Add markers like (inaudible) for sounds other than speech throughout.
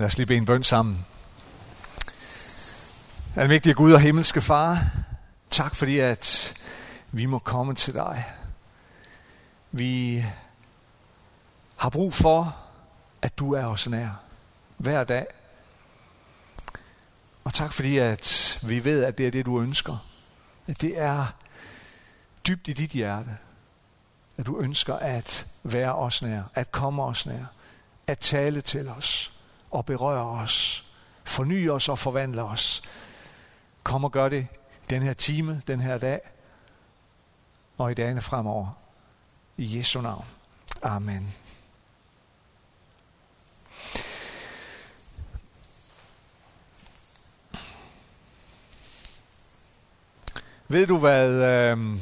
Lad os lige bede en bøn sammen. Almægtige Gud og himmelske Far, tak fordi at vi må komme til dig. Vi har brug for, at du er os nær hver dag. Og tak fordi at vi ved, at det er det, du ønsker. At det er dybt i dit hjerte. At du ønsker at være os nær, at komme os nær, at tale til os og berøre os, forny os og forvandle os. Kom og gør det den her time, den her dag, og i dagene fremover. I Jesu navn. Amen. Ved du, hvad øh,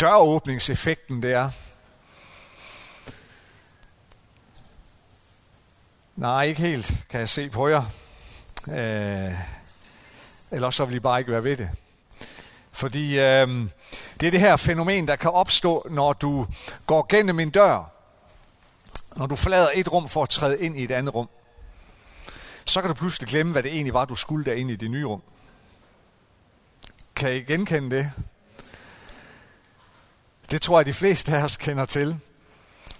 døråbningseffekten det er? Nej, ikke helt, kan jeg se på jer. Øh, ellers så vil I bare ikke være ved det. Fordi øh, det er det her fænomen, der kan opstå, når du går gennem en dør. Når du forlader et rum for at træde ind i et andet rum. Så kan du pludselig glemme, hvad det egentlig var, du skulle derinde i det nye rum. Kan I genkende det? Det tror jeg, de fleste af os kender til.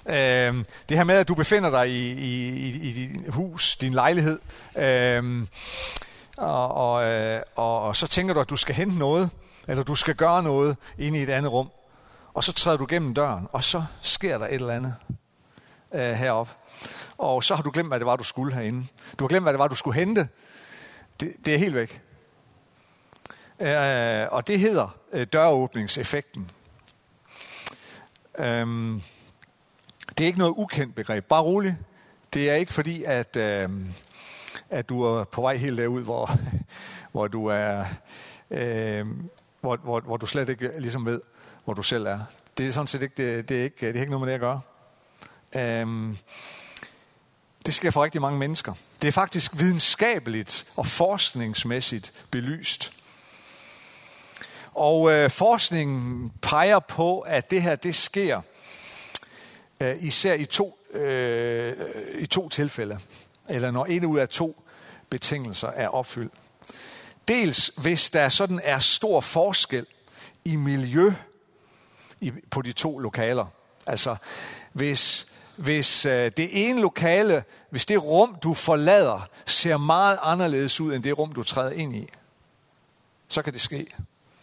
Øh, det her med, at du befinder dig i, i, i, i dit hus, din lejlighed, øh, og, og, øh, og, og så tænker du, at du skal hente noget, eller du skal gøre noget inde i et andet rum, og så træder du gennem døren, og så sker der et eller andet øh, heroppe. Og så har du glemt, hvad det var, du skulle herinde. Du har glemt, hvad det var, du skulle hente. Det, det er helt væk. Øh, og det hedder øh, døråbningseffekten. Øh, det er ikke noget ukendt begreb. Bare rolig. Det er ikke fordi, at, øh, at du er på vej helt derud, hvor, (laughs) hvor du er... Øh, hvor, hvor, hvor du slet ikke ligesom ved, hvor du selv er. Det er sådan set ikke, det, det er ikke, det er ikke noget med det at gøre. Øh, det sker for rigtig mange mennesker. Det er faktisk videnskabeligt og forskningsmæssigt belyst. Og øh, forskningen peger på, at det her det sker Øh, især i to, øh, i to tilfælde, eller når en ud af to betingelser er opfyldt. Dels hvis der sådan er stor forskel i miljø i, på de to lokaler. Altså hvis, hvis øh, det ene lokale, hvis det rum du forlader, ser meget anderledes ud end det rum du træder ind i, så kan det ske,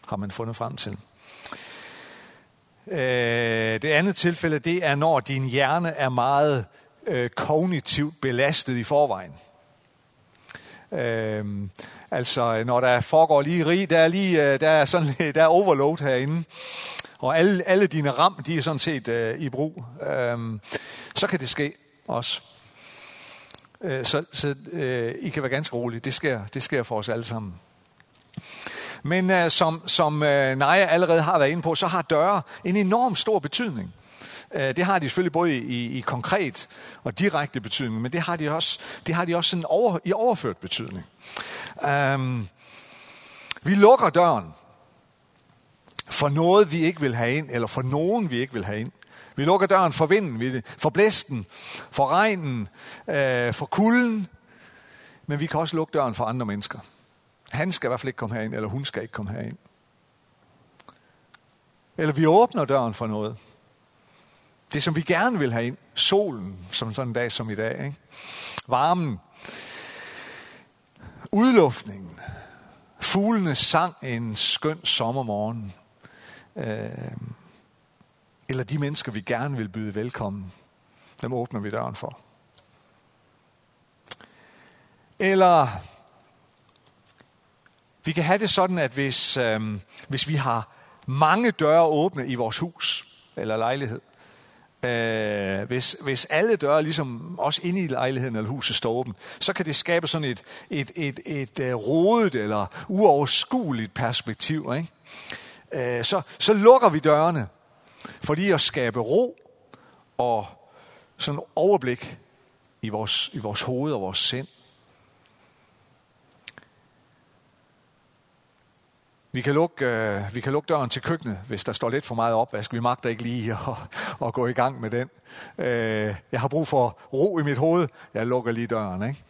har man fundet frem til. Øh, det andet tilfælde, det er, når din hjerne er meget øh, kognitivt belastet i forvejen. Øhm, altså, når der foregår lige rig, der er, lige, øh, der er, sådan, der er overload herinde, og alle, alle dine ram, de er sådan set øh, i brug, øhm, så kan det ske også. Øh, så så øh, I kan være ganske rolige. Det sker, det sker for os alle sammen. Men øh, som, som øh, Naja allerede har været inde på, så har døre en enorm stor betydning. Øh, det har de selvfølgelig både i, i konkret og direkte betydning, men det har de også, det har de også sådan over, i overført betydning. Um, vi lukker døren for noget, vi ikke vil have ind, eller for nogen, vi ikke vil have ind. Vi lukker døren for vinden, for blæsten, for regnen, øh, for kulden, men vi kan også lukke døren for andre mennesker. Han skal i hvert fald ikke komme herind, eller hun skal ikke komme herind. Eller vi åbner døren for noget. Det, som vi gerne vil have ind. Solen, som sådan en dag som i dag. Ikke? Varmen. Udluftningen. Fuglenes sang en skøn sommermorgen. Øh, eller de mennesker, vi gerne vil byde velkommen. Dem åbner vi døren for. Eller vi kan have det sådan, at hvis, øh, hvis vi har mange døre åbne i vores hus eller lejlighed, øh, hvis, hvis alle døre, ligesom også inde i lejligheden eller huset, står åbent, så kan det skabe sådan et, et, et, et, et rodet eller uoverskueligt perspektiv. Ikke? Øh, så, så lukker vi dørene, fordi at skabe ro og sådan overblik i vores, i vores hoved og vores sind. Vi kan, lukke, øh, vi kan lukke døren til køkkenet, hvis der står lidt for meget opvask. Vi magter ikke lige at, (laughs) at gå i gang med den. Øh, jeg har brug for ro i mit hoved. Jeg lukker lige døren. Ikke?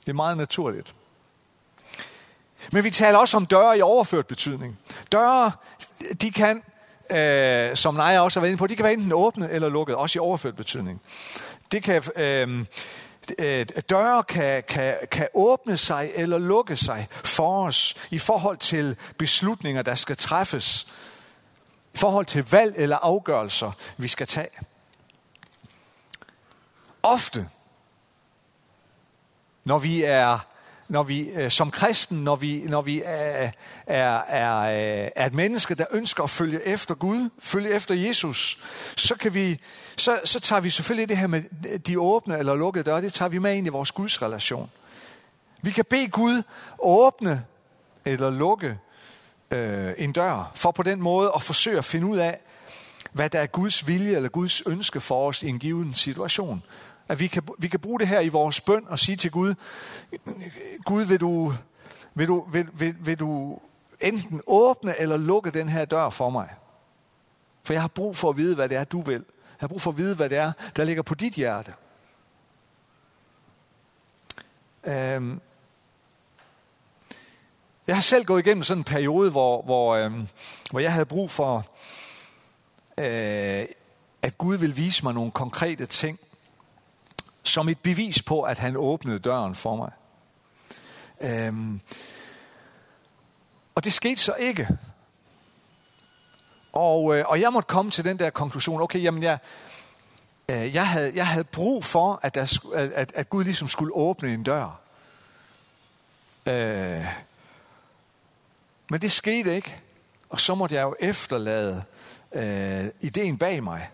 Det er meget naturligt. Men vi taler også om døre i overført betydning. Døre, de kan, øh, som Naja også har været inde på, de kan være enten åbne eller lukket, også i overført betydning. Det kan, øh, øh, døre kan, kan, kan åbne sig eller lukke sig for os i forhold til beslutninger, der skal træffes, i forhold til valg eller afgørelser, vi skal tage. Ofte, når vi er når vi øh, som kristen, når vi, når vi er, er, er, er et menneske, der ønsker at følge efter Gud, følge efter Jesus, så, kan vi, så, så tager vi selvfølgelig det her med de åbne eller lukkede døre, det tager vi med ind i vores Guds relation. Vi kan bede Gud åbne eller lukke øh, en dør, for på den måde at forsøge at finde ud af, hvad der er Guds vilje eller Guds ønske for os i en given situation. At vi kan, vi kan bruge det her i vores bøn og sige til Gud, Gud vil du, vil du, vil, vil, vil du enten åbne eller lukke den her dør for mig? For jeg har brug for at vide, hvad det er, du vil. Jeg har brug for at vide, hvad det er, der ligger på dit hjerte. Øhm. Jeg har selv gået igennem sådan en periode, hvor, hvor, øhm, hvor jeg havde brug for, øh, at Gud vil vise mig nogle konkrete ting som et bevis på, at han åbnede døren for mig. Øhm, og det skete så ikke. Og, øh, og jeg måtte komme til den der konklusion, okay, jamen jeg, øh, jeg, havde, jeg havde brug for, at, der, at, at Gud ligesom skulle åbne en dør. Øh, men det skete ikke. Og så måtte jeg jo efterlade øh, ideen bag mig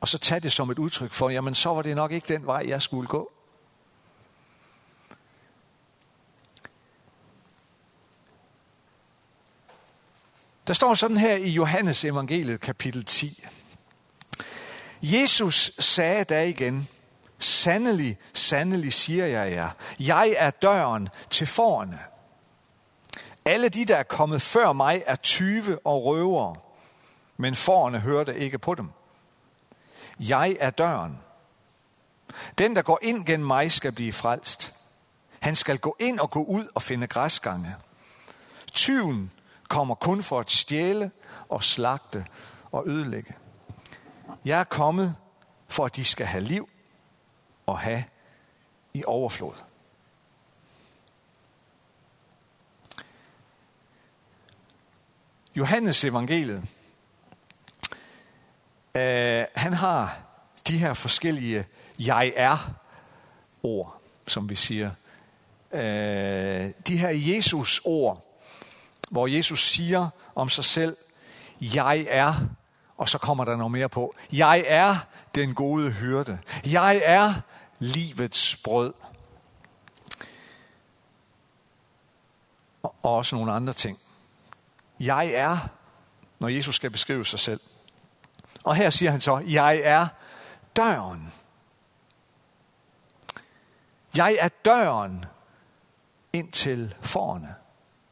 og så tage det som et udtryk for, jamen så var det nok ikke den vej, jeg skulle gå. Der står sådan her i Johannes evangeliet kapitel 10. Jesus sagde da igen, Sandelig, sandelig siger jeg jer, jeg er døren til forerne. Alle de, der er kommet før mig, er tyve og røvere, men forerne hørte ikke på dem. Jeg er døren. Den, der går ind gennem mig, skal blive frelst. Han skal gå ind og gå ud og finde græsgange. Tyven kommer kun for at stjæle og slagte og ødelægge. Jeg er kommet for, at de skal have liv og have i overflod. Johannes evangeliet øh, han har de her forskellige jeg er ord, som vi siger. Øh, de her Jesus ord, hvor Jesus siger om sig selv, jeg er, og så kommer der noget mere på. Jeg er den gode hyrde. Jeg er livets brød. Og også nogle andre ting. Jeg er, når Jesus skal beskrive sig selv. Og her siger han så, jeg er døren. Jeg er døren ind til forerne.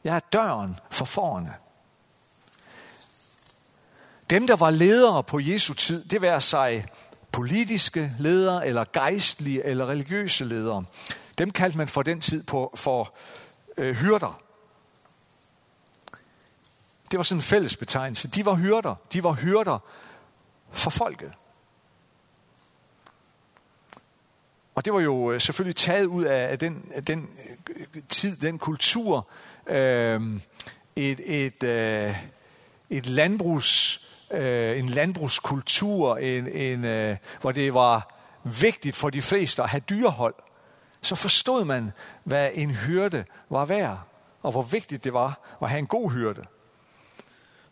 Jeg er døren for forerne. Dem, der var ledere på Jesu tid, det være sig politiske ledere, eller geistlige, eller religiøse ledere. Dem kaldte man for den tid på, for øh, hyrder. Det var sådan en fælles betegnelse. De var hyrder. De var hyrder for folket. Og det var jo øh, selvfølgelig taget ud af den, den øh, tid, den kultur, øh, et, et, øh, et landbrugs, øh, en landbrugskultur, en, en, øh, hvor det var vigtigt for de fleste at have dyrehold. Så forstod man, hvad en hyrde var værd, og hvor vigtigt det var at have en god hyrde.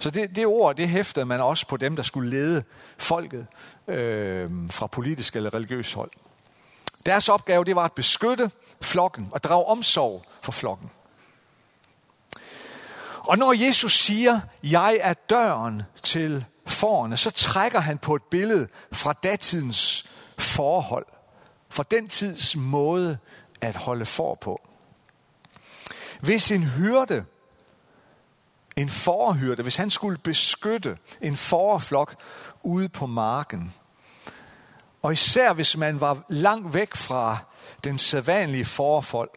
Så det, det ord, det hæftede man også på dem, der skulle lede folket øh, fra politisk eller religiøs hold. Deres opgave, det var at beskytte flokken og drage omsorg for flokken. Og når Jesus siger, jeg er døren til forerne, så trækker han på et billede fra datidens forhold. fra den tids måde at holde for på. Hvis en hyrde en forhyrte, hvis han skulle beskytte en forflok ude på marken, Og især hvis man var langt væk fra den sædvanlige forhold.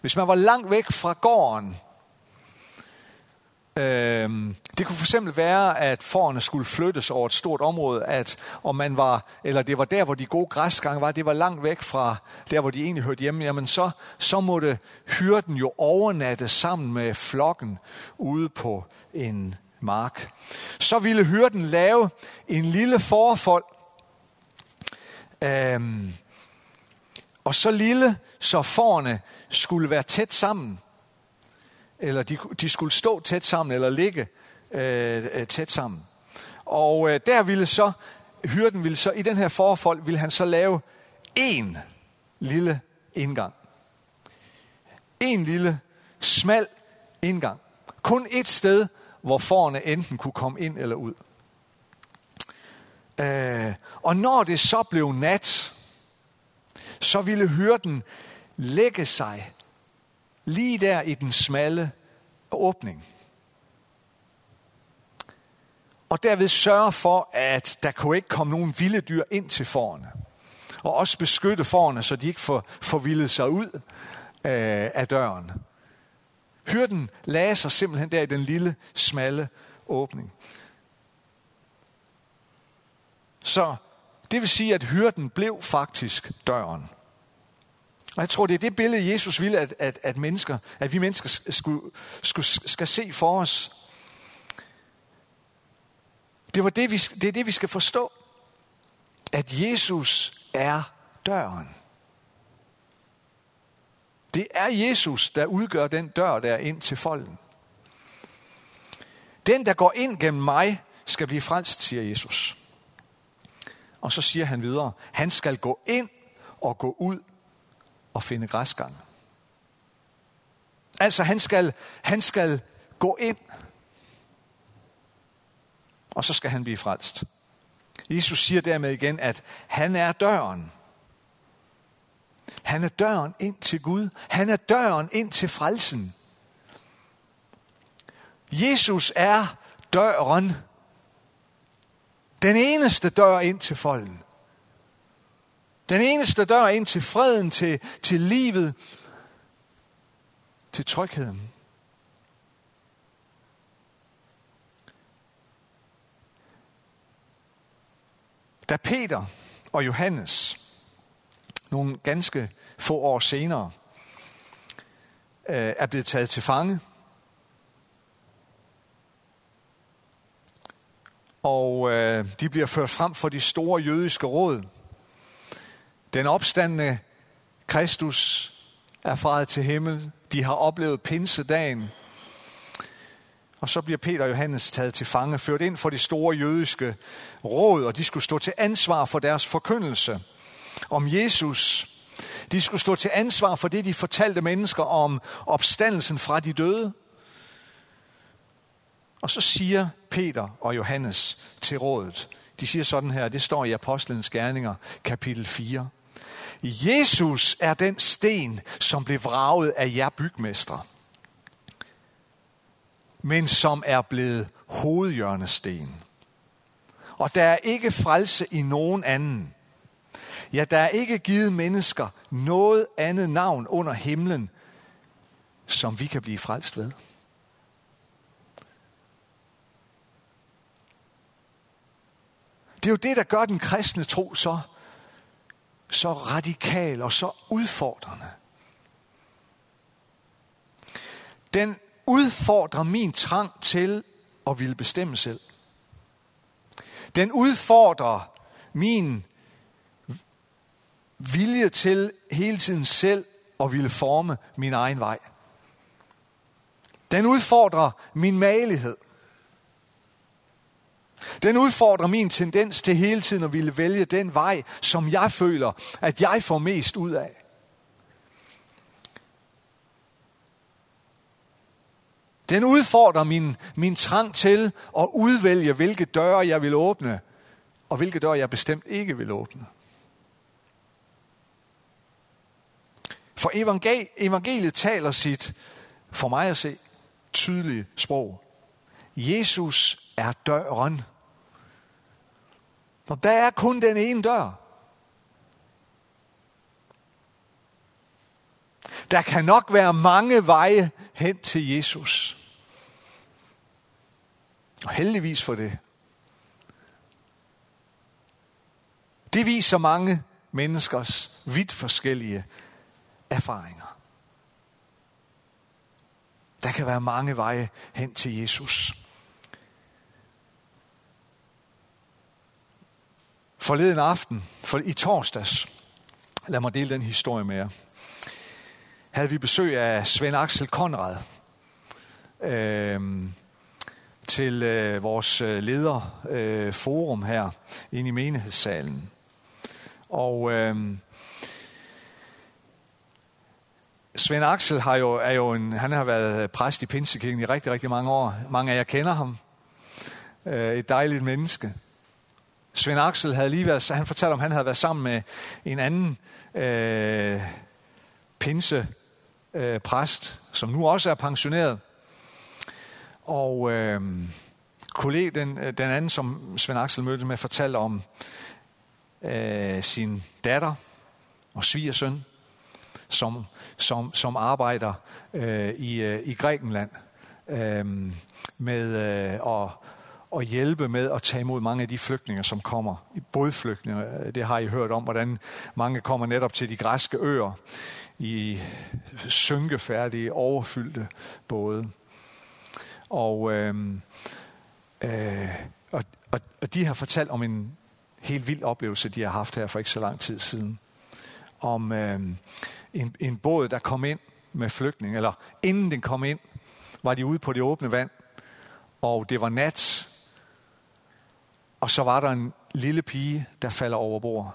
Hvis man var langt væk fra gården. Øh, det kunne for eksempel være, at forerne skulle flyttes over et stort område, at om man var, eller det var der, hvor de gode græsgange var, det var langt væk fra der, hvor de egentlig hørte hjemme, jamen så, så måtte hyrden jo overnatte sammen med flokken ude på en mark. Så ville hyrden lave en lille forfold, øhm, og så lille, så forerne skulle være tæt sammen, eller de, de skulle stå tæt sammen, eller ligge øh, øh, tæt sammen. Og øh, der ville så, hyrden ville så, i den her forfold, ville han så lave en lille indgang. En lille, smal indgang. Kun et sted, hvor forerne enten kunne komme ind eller ud. Øh, og når det så blev nat, så ville hyrden lægge sig lige der i den smalle åbning. Og derved sørge for, at der kunne ikke komme nogen vilde dyr ind til forerne. Og også beskytte forerne, så de ikke får forvildet sig ud øh, af døren. Hyrden lagde sig simpelthen der i den lille, smalle åbning. Så det vil sige, at hyrden blev faktisk døren. Og jeg tror, det er det billede, Jesus ville, at, at, at, mennesker, at vi mennesker skulle, skulle, skal se for os. Det, var det, vi, det er det, vi skal forstå. At Jesus er døren. Det er Jesus, der udgør den dør, der er ind til folden. Den, der går ind gennem mig, skal blive frelst, siger Jesus. Og så siger han videre, han skal gå ind og gå ud og finde græsgang. Altså han skal, han skal gå ind, og så skal han blive frelst. Jesus siger dermed igen, at han er døren. Han er døren ind til Gud. Han er døren ind til frelsen. Jesus er døren. Den eneste dør ind til folden. Den eneste dør ind til freden, til, til livet, til trygheden. Da Peter og Johannes, nogle ganske få år senere, øh, er blevet taget til fange, og øh, de bliver ført frem for de store jødiske råd, den opstandende Kristus er faret til himmel. De har oplevet pinsedagen. Og så bliver Peter og Johannes taget til fange, ført ind for de store jødiske råd, og de skulle stå til ansvar for deres forkyndelse om Jesus. De skulle stå til ansvar for det, de fortalte mennesker om opstandelsen fra de døde. Og så siger Peter og Johannes til rådet, de siger sådan her, det står i Apostlenes Gerninger, kapitel 4. Jesus er den sten, som blev vraget af jer bygmestre, men som er blevet hovedhjørnesten. Og der er ikke frelse i nogen anden. Ja, der er ikke givet mennesker noget andet navn under himlen, som vi kan blive frelst ved. Det er jo det, der gør den kristne tro så så radikal og så udfordrende. Den udfordrer min trang til at ville bestemme selv. Den udfordrer min vilje til hele tiden selv at ville forme min egen vej. Den udfordrer min malighed. Den udfordrer min tendens til hele tiden at ville vælge den vej, som jeg føler, at jeg får mest ud af. Den udfordrer min, min trang til at udvælge, hvilke døre jeg vil åbne, og hvilke døre jeg bestemt ikke vil åbne. For evangeliet taler sit, for mig at se, tydelige sprog. Jesus er døren. Når der er kun den ene dør. Der kan nok være mange veje hen til Jesus. Og heldigvis for det. Det viser mange menneskers vidt forskellige erfaringer. Der kan være mange veje hen til Jesus. Forleden aften, for i torsdags, lad mig dele den historie med jer, havde vi besøg af Svend Axel Konrad øh, til øh, vores lederforum øh, øh her inde i menighedssalen. Og øh, Svend Axel har jo, er jo en, han har været præst i Pinsekirken i rigtig, rigtig mange år. Mange af jer kender ham. Øh, et dejligt menneske. Svend Axel havde lige været, han fortalte om, han havde været sammen med en anden øh, pinse øh, præst, som nu også er pensioneret. Og øh, kollega, den, øh, den anden, som Svend Axel mødte med, fortalte om øh, sin datter og svigersøn, som, som, som arbejder øh, i, øh, i Grækenland øh, med øh, og at hjælpe med at tage imod mange af de flygtninge, som kommer. Bådflygtninge, øh, det har I hørt om, hvordan mange kommer netop til de græske øer i synkefærdige, overfyldte både. Og, øh, øh, og, og, og de har fortalt om en helt vild oplevelse, de har haft her for ikke så lang tid siden. Om øh, en, en båd, der kom ind med flygtninge, eller inden den kom ind, var de ude på det åbne vand, og det var nat, og så var der en lille pige, der falder over bord.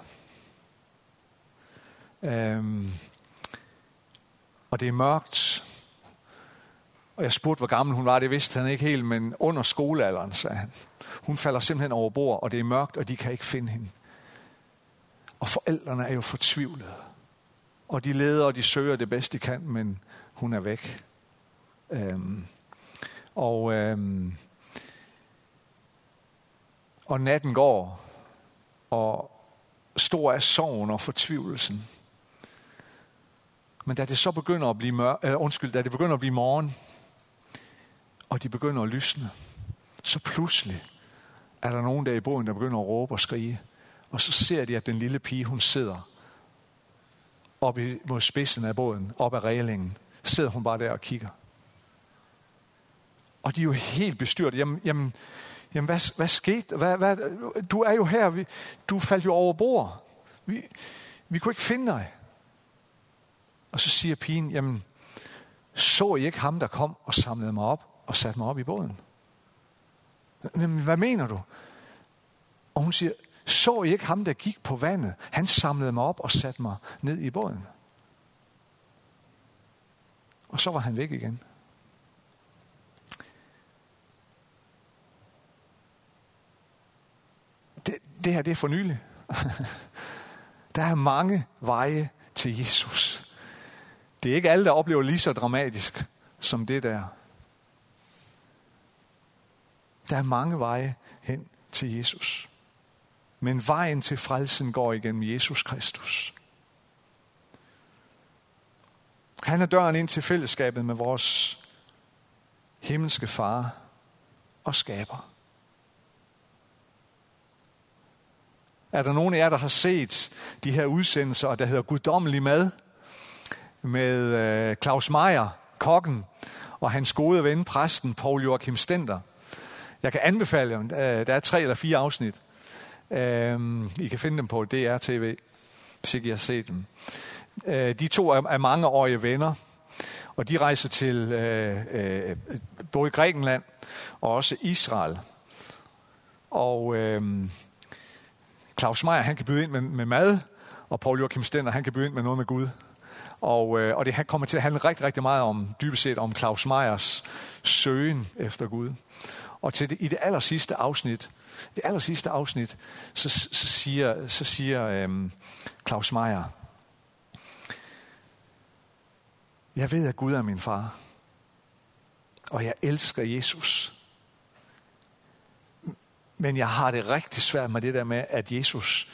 Øhm, og det er mørkt. Og jeg spurgte, hvor gammel hun var. Det vidste han ikke helt, men under skolealderen, sagde han. Hun falder simpelthen over bord, og det er mørkt, og de kan ikke finde hende. Og forældrene er jo fortvivlede. Og de leder, og de søger det bedste de kan, men hun er væk. Øhm, og, øhm, og natten går, og stor er sorgen og fortvivlelsen. Men da det så begynder at blive mør, eller undskyld, da det begynder at blive morgen, og de begynder at lysne, så pludselig er der nogen der i båden, der begynder at råbe og skrige. Og så ser de, at den lille pige, hun sidder op mod spidsen af båden, op ad reglingen. Sidder hun bare der og kigger. Og de er jo helt bestyrtet. Jamen, jamen, jamen hvad, hvad skete? Hvad, hvad, du er jo her. Vi, du faldt jo over bord. Vi, vi kunne ikke finde dig. Og så siger pigen, jamen, så I ikke ham, der kom og samlede mig op og satte mig op i båden? Men hvad mener du? Og hun siger, så I ikke ham, der gik på vandet? Han samlede mig op og satte mig ned i båden. Og så var han væk igen. Det, det her, det er for nylig. (laughs) Der er mange veje til Jesus. Det er ikke alle, der oplever lige så dramatisk som det der. Der er mange veje hen til Jesus. Men vejen til frelsen går igennem Jesus Kristus. Han er døren ind til fællesskabet med vores himmelske far og skaber. Er der nogen af jer, der har set de her udsendelser, der hedder Guddommelig Mad, med øh, Claus Meier, kokken, og hans gode ven, præsten Paul Joachim Stenter. Jeg kan anbefale dem. Øh, der er tre eller fire afsnit. Øh, I kan finde dem på DR-TV, hvis ikke I har set dem. Øh, de to er, er mangeårige venner, og de rejser til øh, øh, både Grækenland og også Israel. Og øh, Claus Meier, han kan byde ind med, med mad, og Paul Joachim Stender, han kan byde ind med noget med Gud. Og, øh, og det kommer til at handle rigtig, rigtig meget om, dybest set om Claus Meyers søgen efter Gud. Og til det, i det aller sidste afsnit, det aller sidste afsnit, så, så siger, så siger øh, Claus Meier, jeg ved, at Gud er min far, og jeg elsker Jesus. Men jeg har det rigtig svært med det der med, at Jesus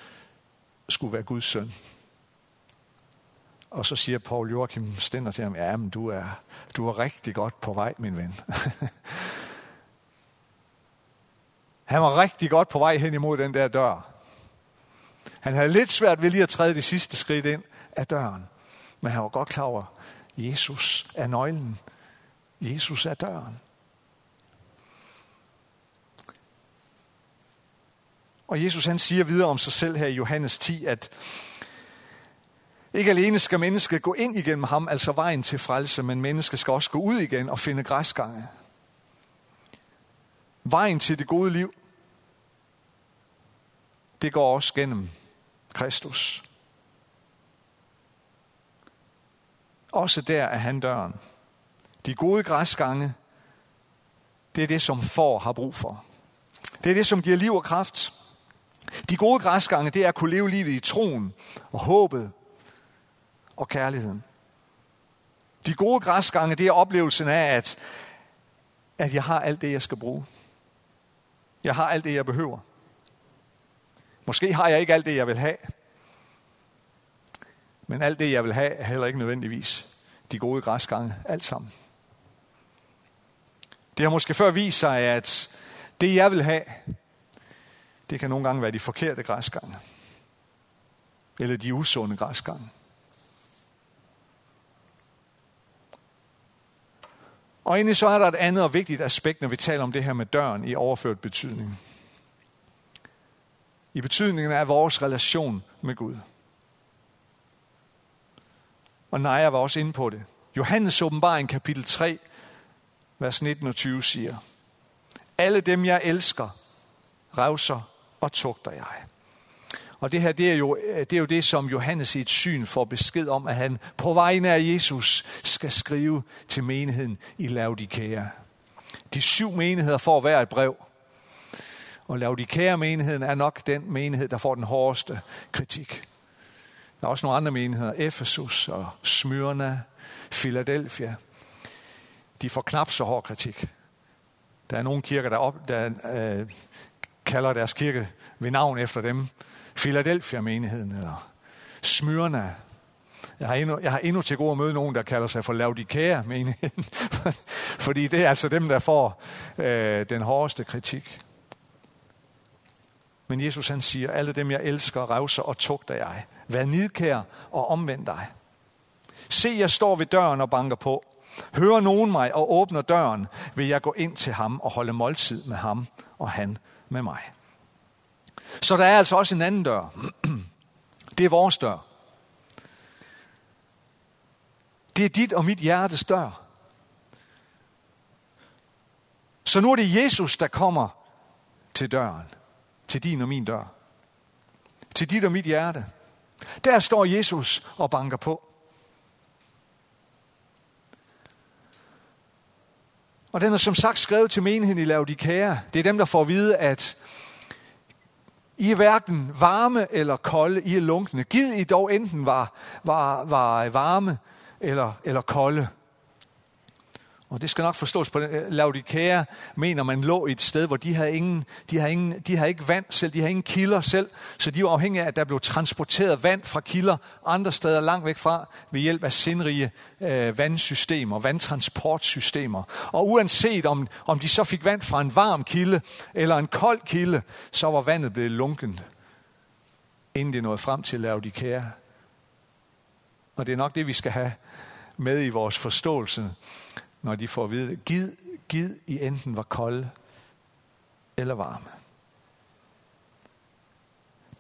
skulle være Guds søn. Og så siger Paul Joachim Stender til ham, ja, men du er, du er rigtig godt på vej, min ven. (laughs) Han var rigtig godt på vej hen imod den der dør. Han havde lidt svært ved lige at træde det sidste skridt ind af døren. Men han var godt klar over, Jesus er nøglen. Jesus er døren. Og Jesus han siger videre om sig selv her i Johannes 10, at ikke alene skal mennesket gå ind igennem ham, altså vejen til frelse, men mennesket skal også gå ud igen og finde græsgange. Vejen til det gode liv, det går også gennem Kristus. Også der er han døren. De gode græsgange, det er det, som får har brug for. Det er det, som giver liv og kraft. De gode græsgange, det er at kunne leve livet i troen og håbet og kærligheden. De gode græsgange, det er oplevelsen af, at, at jeg har alt det, jeg skal bruge. Jeg har alt det, jeg behøver. Måske har jeg ikke alt det, jeg vil have. Men alt det, jeg vil have, er heller ikke nødvendigvis de gode græsgange. Alt sammen. Det har måske før vist sig, at det, jeg vil have, det kan nogle gange være de forkerte græsgange. Eller de usunde græsgange. Og egentlig så er der et andet og vigtigt aspekt, når vi taler om det her med døren i overført betydning. I betydningen af vores relation med Gud. Og Naja var også inde på det. Johannes åbenbaring kapitel 3, vers 19 og 20 siger, Alle dem, jeg elsker, revser og tugter jeg. Og det her, det er, jo, det er jo det, som Johannes i et syn får besked om, at han på vegne af Jesus skal skrive til menigheden i Laodikea. De syv menigheder får hver et brev. Og Laodikea-menigheden er nok den menighed, der får den hårdeste kritik. Der er også nogle andre menigheder, Efesus og Smyrna, Philadelphia. De får knap så hård kritik. Der er nogle kirker, der, op, der øh, kalder deres kirke ved navn efter dem. Philadelphia-menigheden eller Smyrna. Jeg har, endnu, jeg har endnu til gode at møde nogen, der kalder sig for Laodikea-menigheden. (laughs) Fordi det er altså dem, der får øh, den hårdeste kritik. Men Jesus han siger, alle dem jeg elsker, revser og tugter jeg. Vær nidkær og omvend dig. Se, jeg står ved døren og banker på. Hører nogen mig og åbner døren, vil jeg gå ind til ham og holde måltid med ham og han med mig. Så der er altså også en anden dør. (clears throat) Det er vores dør. Det er dit og mit hjertes dør. Så nu er det Jesus, der kommer til døren. Til din og min dør. Til dit og mit hjerte. Der står Jesus og banker på. Og den er som sagt skrevet til menigheden i Laodikea. Det er dem, der får at vide, at i er hverken varme eller kolde, I er lunkne. Gid I dog enten var, var, var varme eller, eller kolde. Og det skal nok forstås på den. Øh, Laodikea mener, man lå i et sted, hvor de havde, ingen, de, havde ingen, de havde ikke vand selv, de havde ingen kilder selv, så de var afhængige af, at der blev transporteret vand fra kilder andre steder langt væk fra, ved hjælp af sindrige øh, vandsystemer, vandtransportsystemer. Og uanset om, om de så fik vand fra en varm kilde eller en kold kilde, så var vandet blevet lunken, inden det nåede frem til Laodikea. Og det er nok det, vi skal have med i vores forståelse når de får at vide, gid, gid I enten var kolde eller varme.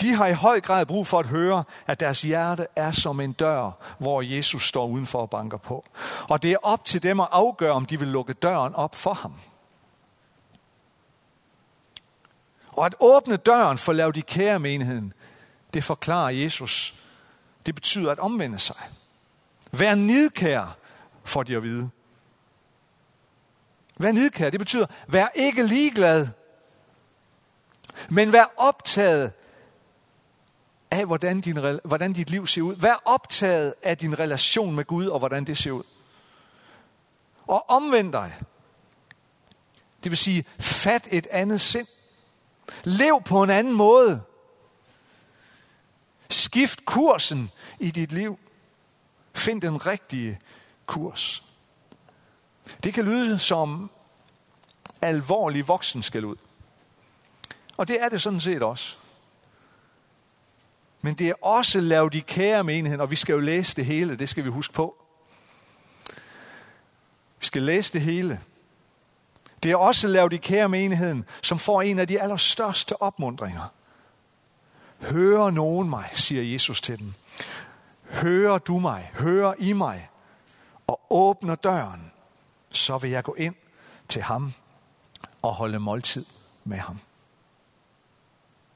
De har i høj grad brug for at høre, at deres hjerte er som en dør, hvor Jesus står udenfor og banker på. Og det er op til dem at afgøre, om de vil lukke døren op for ham. Og at åbne døren for lave de kære menigheden, det forklarer Jesus. Det betyder at omvende sig. Vær nidkær, får de at vide. Vær nidkær, det betyder, vær ikke ligeglad, men vær optaget af, hvordan, din, hvordan dit liv ser ud. Vær optaget af din relation med Gud, og hvordan det ser ud. Og omvend dig. Det vil sige, fat et andet sind. Lev på en anden måde. Skift kursen i dit liv. Find den rigtige kurs. Det kan lyde som alvorlig voksen skal ud. Og det er det sådan set også. Men det er også lavet i kære menigheden, og vi skal jo læse det hele, det skal vi huske på. Vi skal læse det hele. Det er også lavet i kære menigheden, som får en af de allerstørste opmundringer. Hører nogen mig, siger Jesus til dem. Hører du mig, hører I mig, og åbner døren, så vil jeg gå ind til ham og holde måltid med ham.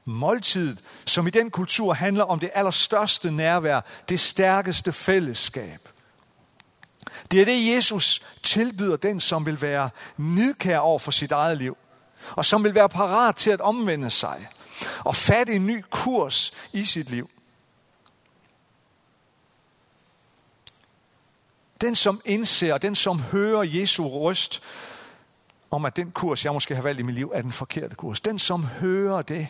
Måltidet, som i den kultur handler om det allerstørste nærvær, det stærkeste fællesskab. Det er det, Jesus tilbyder den, som vil være nidkær over for sit eget liv, og som vil være parat til at omvende sig og fatte en ny kurs i sit liv. Den, som indser, den, som hører Jesu røst om, at den kurs, jeg måske har valgt i mit liv, er den forkerte kurs. Den, som hører det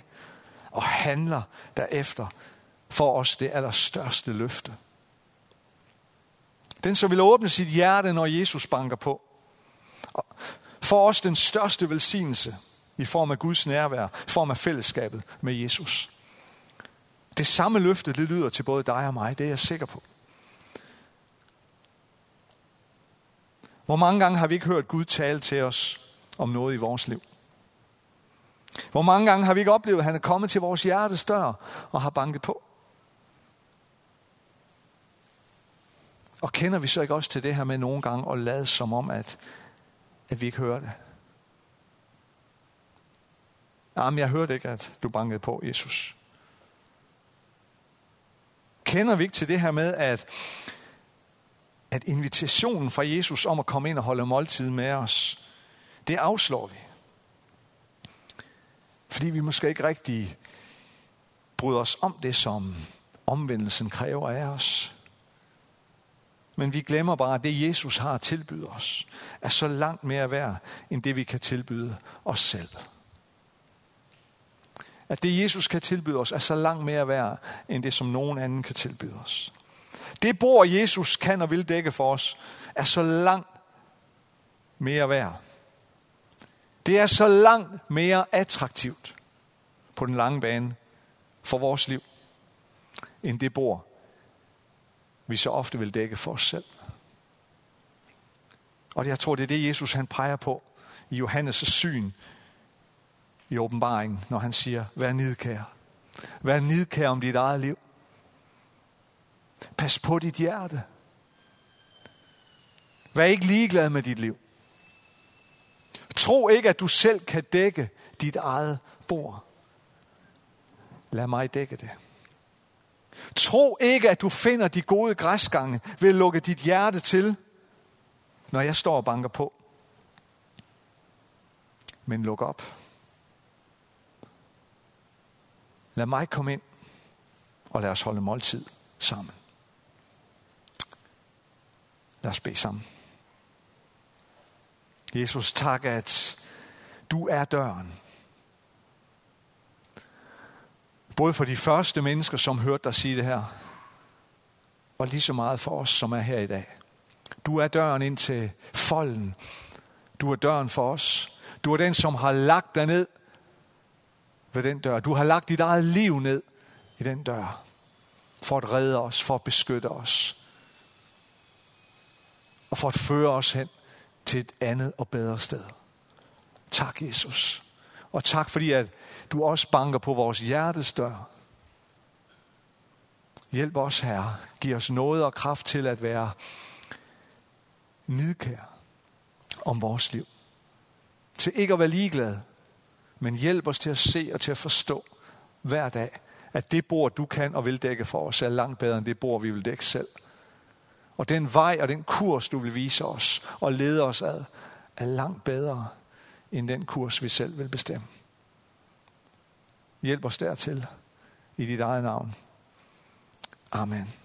og handler derefter, får os det allerstørste løfte. Den, som vil åbne sit hjerte, når Jesus banker på. får os den største velsignelse i form af Guds nærvær, i form af fællesskabet med Jesus. Det samme løfte, det lyder til både dig og mig, det er jeg sikker på. Hvor mange gange har vi ikke hørt Gud tale til os om noget i vores liv? Hvor mange gange har vi ikke oplevet, at han er kommet til vores hjertes dør og har banket på? Og kender vi så ikke også til det her med nogle gange at lade som om, at, at vi ikke hører det? Jamen, jeg hørte ikke, at du bankede på, Jesus. Kender vi ikke til det her med, at, at invitationen fra Jesus om at komme ind og holde måltid med os, det afslår vi. Fordi vi måske ikke rigtig bryder os om det, som omvendelsen kræver af os. Men vi glemmer bare, at det Jesus har at tilbyde os, er så langt mere værd, end det vi kan tilbyde os selv. At det Jesus kan tilbyde os, er så langt mere værd, end det som nogen anden kan tilbyde os. Det bor Jesus kan og vil dække for os, er så langt mere værd. Det er så langt mere attraktivt på den lange bane for vores liv, end det bor, vi så ofte vil dække for os selv. Og jeg tror, det er det, Jesus han peger på i Johannes' syn i åbenbaringen, når han siger, vær nidkær. Vær nidkær om dit eget liv. Pas på dit hjerte. Vær ikke ligeglad med dit liv. Tro ikke, at du selv kan dække dit eget bord. Lad mig dække det. Tro ikke, at du finder de gode græsgange ved at lukke dit hjerte til, når jeg står og banker på. Men luk op. Lad mig komme ind, og lad os holde måltid sammen. Lad os bede sammen. Jesus, tak, at du er døren. Både for de første mennesker, som hørte dig sige det her, og lige så meget for os, som er her i dag. Du er døren ind til folden. Du er døren for os. Du er den, som har lagt dig ned ved den dør. Du har lagt dit eget liv ned i den dør. For at redde os, for at beskytte os. Og for at føre os hen til et andet og bedre sted. Tak, Jesus. Og tak fordi, at du også banker på vores hjertes dør. Hjælp os, Herre. Giv os noget og kraft til at være nidkær om vores liv. Til ikke at være ligeglad, men hjælp os til at se og til at forstå hver dag, at det bord, du kan og vil dække for os, er langt bedre end det bord, vi vil dække selv. Og den vej og den kurs, du vil vise os og lede os ad, er langt bedre end den kurs, vi selv vil bestemme. Hjælp os dertil i dit eget navn. Amen.